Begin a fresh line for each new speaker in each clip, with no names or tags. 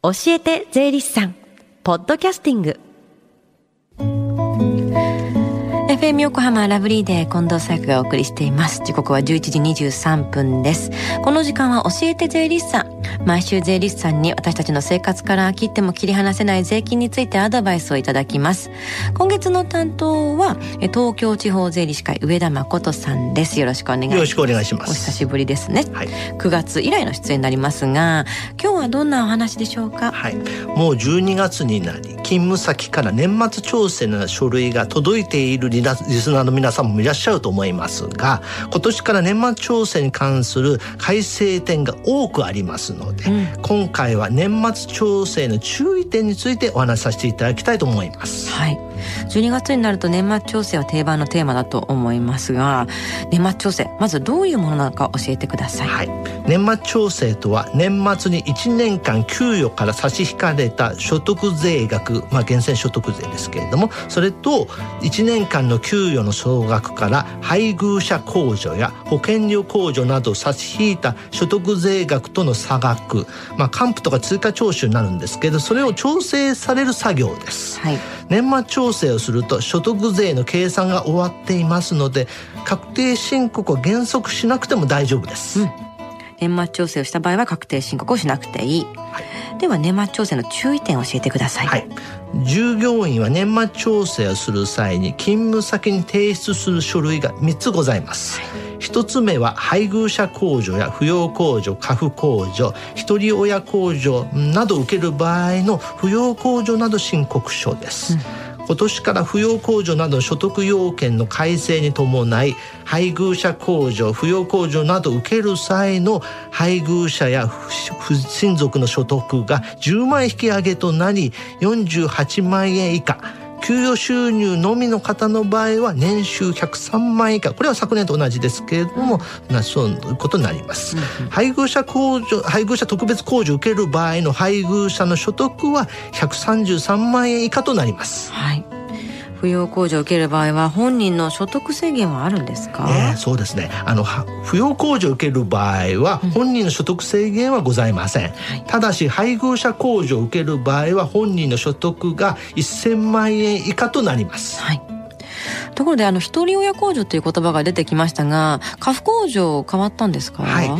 教えて税理士さんポッドキャスティング。FM 横浜ラブリーデー近藤紗友がお送りしています。時刻は11時23分です。この時間は教えて税理士さん毎週税理士さんに私たちの生活から切っても切り離せない税金についてアドバイスをいただきます。今月の担当は東京地方税理士会上田誠さんです。よろしくお願いします。
よろしくお願いします。
お久しぶりですね、はい、9月以来の出演になりますが今日はどんなお話でしょうか？
はい。もう12月になり勤務先から年末調整の書類が届いているリスナーの皆さんもいらっしゃると思いますが今年から年末調整に関する改正点が多くありますので、うん、今回は年末調整の注意点についてお話しさせていただきたいと思います。
はい12月になると年末調整は定番のテーマだと思いますが年末調整まずどういうものなのか教えてください、
はい、年末調整とは年末に1年間給与から差し引かれた所得税額まあ源泉所得税ですけれどもそれと1年間の給与の総額から配偶者控除や保険料控除など差し引いた所得税額との差額まあ還付とか追加徴収になるんですけどそれを調整される作業です、はい、年末調整をすると所得税の計算が終わっていますので確定申告を原則しなくても大丈夫です、うん、
年末調整をした場合は確定申告をしなくていい、はい、では年末調整の注意点を教えてください、
はい、従業員は年末調整をする際に勤務先に提出する書類が3つございます、はい一つ目は配偶者控除や扶養控除家父控除一人親控除などを受ける場合の扶養控除など申告書です、うん。今年から扶養控除などの所得要件の改正に伴い配偶者控除扶養控除などを受ける際の配偶者や親族の所得が10万円引き上げとなり48万円以下給与収入のみの方の場合は年収103万円以下。これは昨年と同じですけれども、なそういうことになります、うんうん、配偶者控除配偶者特別控除を受ける場合の配偶者の所得は133万円以下となります、
はい扶養控除を受ける場合は本人の所得制限はあるんですか、
えー、そうですね。あの扶養控除を受ける場合は本人の所得制限はございません、うんはい、ただし配偶者控除を受ける場合は本人の所得が1000万円以下となります、
はい。ところであの一人親控除という言葉が出てきましたが家父控除変わったんですか？
はい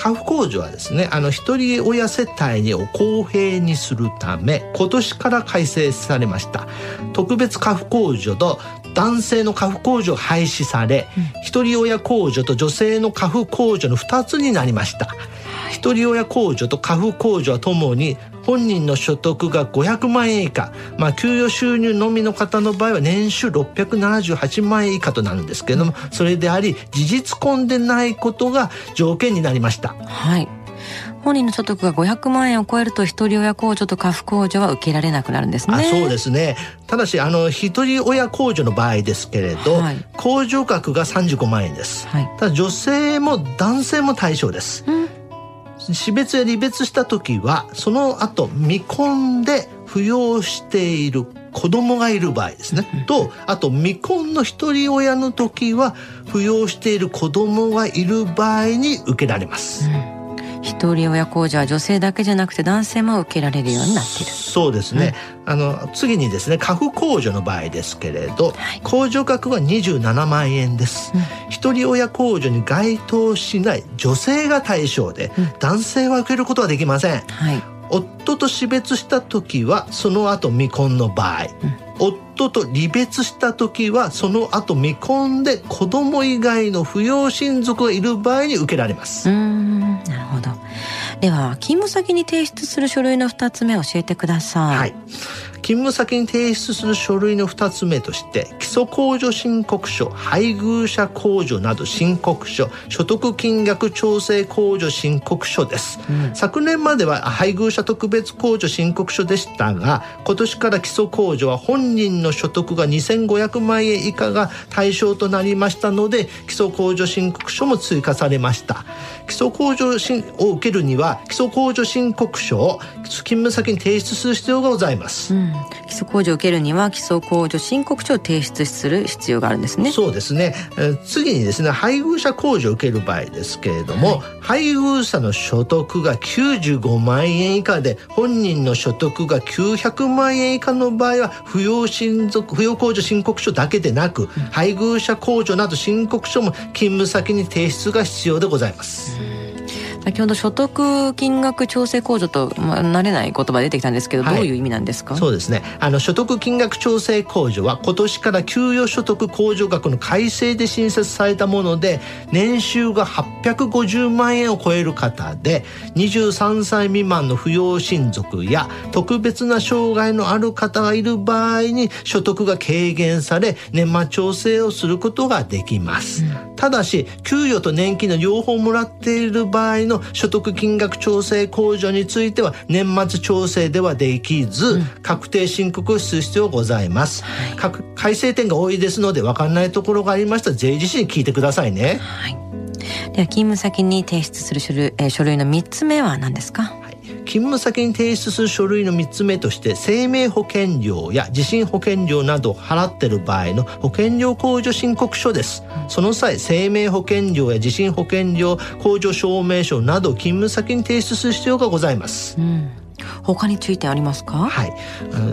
家父控除はですねあの一人親世帯を公平にするため今年から改正されました。特別家父控除と男性の家父控除廃止され、うん、一人親控除と女性の家父控除の2つになりました。一人親控除と家父控除はともに本人の所得が500万円以下、まあ、給与収入のみの方の場合は年収678万円以下となるんですけれどもそれであり事実婚でないことが条件になりました。
はい本人の所得が500万円を超えると一人親控除と家父控除は受けられなくなるんですね。あ
そうですね。ただしあの一人親控除の場合ですけれど、はい、控除額が35万円です。はい、ただ女性も男性も対象です。うん死別や離別した時はその後未婚で扶養している子供がいる場合ですね、とあと未婚の一人親の時は扶養している子供がいる場合に受けられます。うん
一人親控除は女性だけじゃなくて男性も受けられるようになっている。
そうですね、うん、あの次にですね家父控除の場合ですけれど、はい、控除額は27万円です、うん、一人親控除に該当しない女性が対象で、うん、男性は受けることはできません、はい、夫と死別した時はその後未婚の場合、夫と離別した時はその後未婚で子供以外の扶養親族がいる場合に受けられます。
では勤務先に提出する書類の2つ目教えてください。はい。
勤務先に提出する書類の2つ目として基礎控除申告書配偶者控除など申告書所得金額調整控除申告書です、うん、昨年までは配偶者特別控除申告書でしたが今年から基礎控除は本人の所得が2500万円以下が対象となりましたので基礎控除申告書も追加されました。基礎控除を受けるにはは基礎控除申告書を勤務先に提出する必要がございます、うん、
基礎控除を受けるには基礎控除申告書を提出する必要があるんですね。
そうですね、え次にですね配偶者控除を受ける場合ですけれども、はい、配偶者の所得が95万円以下で本人の所得が900万円以下の場合は扶養親族扶養控除申告書だけでなく、うん、配偶者控除など申告書も勤務先に提出が必要でございます。うん
先ほど所得金額調整控除と、まあ、慣れない言葉出てきたんですけど、はい、どういう意味なんですか？
そうですね。あの所得金額調整控除は今年から給与所得控除額の改正で新設されたもので年収が850万円を超える方で23歳未満の扶養親族や特別な障害のある方がいる場合に所得が軽減され年末調整をすることができます、うん、ただし給与と年金の両方もらっている場合の所得金額調整控除については年末調整ではできず、うん、確定申告をする必要ございます、はい、改正点が多いですので分かんないところがありましたら税理士に聞いてくださいね、はい、
では勤務先に提出する書類,、えー、書類の3つ目は何ですか？
勤務先に提出する書類の3つ目として生命保険料や地震保険料などを払っている場合の保険料控除申告書です、その際生命保険料や地震保険料控除証明書など勤務先に提出する必要がございます、うん。
他についてありますか？
はい。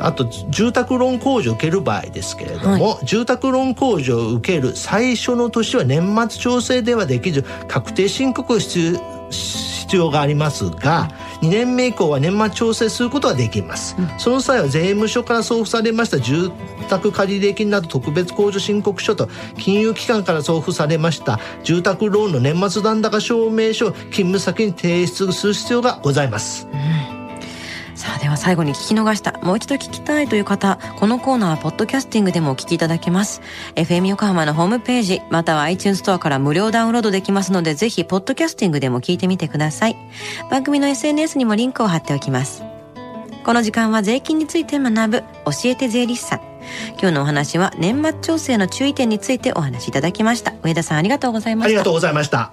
あと、住宅ローン控除を受ける場合ですけれども、はい、住宅ローン控除を受ける最初の年は年末調整ではできず、確定申告を必要がありますが、2年目以降は年末調整することができます、うん、その際は税務署から送付されました住宅借入金など特別控除申告書と金融機関から送付されました住宅ローンの年末残高証明書を勤務先に提出する必要がございます、うん。
さ最後に聞き逃した。もう一度聞きたいという方このコーナーはポッドキャスティングでもお聞きいただけます。FM 横浜のホームページまたは iTunes ストアから無料ダウンロードできますのでぜひポッドキャスティングでも聞いてみてください。番組の SNS にもリンクを貼っておきます。この時間は税金について学ぶ教えて税理士さん。今日のお話は年末調整の注意点についてお話しいただきました。上田さんありがとうございました。あ
りがとうございました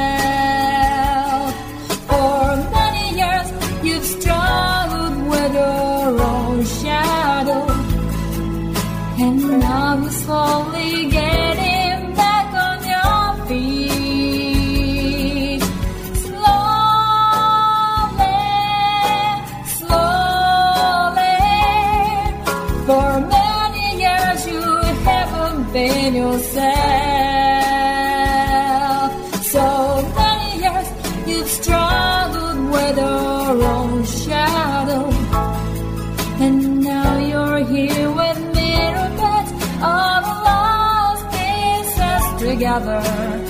other